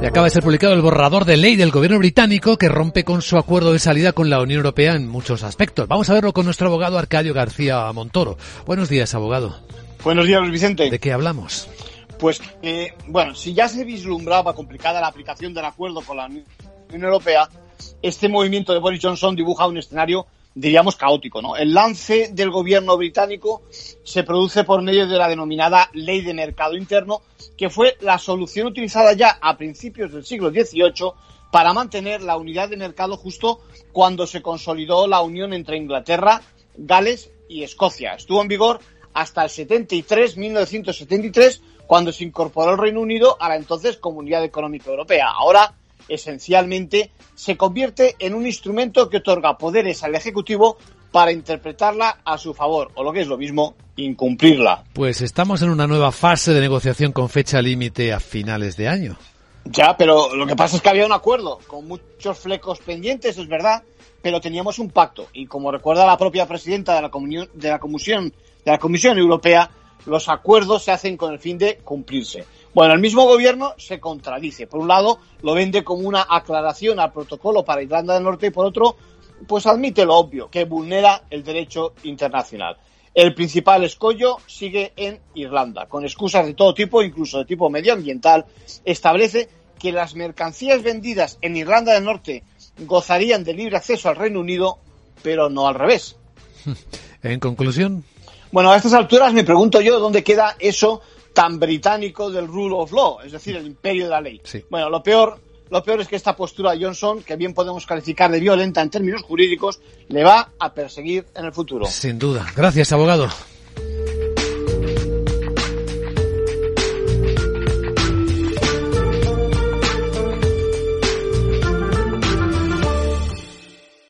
Y acaba de ser publicado el borrador de ley del gobierno británico que rompe con su acuerdo de salida con la Unión Europea en muchos aspectos. Vamos a verlo con nuestro abogado Arcadio García Montoro. Buenos días, abogado. Buenos días, Luis Vicente. ¿De qué hablamos? Pues, eh, bueno, si ya se vislumbraba complicada la aplicación del acuerdo con la Unión Europea, este movimiento de Boris Johnson dibuja un escenario diríamos, caótico. ¿no? El lance del gobierno británico se produce por medio de la denominada Ley de Mercado Interno, que fue la solución utilizada ya a principios del siglo XVIII para mantener la unidad de mercado justo cuando se consolidó la unión entre Inglaterra, Gales y Escocia. Estuvo en vigor hasta el 73, 1973, cuando se incorporó el Reino Unido a la entonces Comunidad Económica Europea. Ahora esencialmente se convierte en un instrumento que otorga poderes al Ejecutivo para interpretarla a su favor, o lo que es lo mismo, incumplirla. Pues estamos en una nueva fase de negociación con fecha límite a finales de año. Ya, pero lo que pasa es que había un acuerdo con muchos flecos pendientes, es verdad, pero teníamos un pacto y como recuerda la propia presidenta de la, de la Comisión de la Comisión Europea, los acuerdos se hacen con el fin de cumplirse. Bueno, el mismo gobierno se contradice. Por un lado, lo vende como una aclaración al protocolo para Irlanda del Norte y por otro, pues admite lo obvio, que vulnera el derecho internacional. El principal escollo sigue en Irlanda, con excusas de todo tipo, incluso de tipo medioambiental, establece que las mercancías vendidas en Irlanda del Norte gozarían de libre acceso al Reino Unido, pero no al revés. En conclusión. Bueno, a estas alturas me pregunto yo dónde queda eso tan británico del rule of law, es decir, el imperio de la ley. Bueno, lo peor, lo peor es que esta postura de Johnson, que bien podemos calificar de violenta en términos jurídicos, le va a perseguir en el futuro. Sin duda. Gracias, abogado.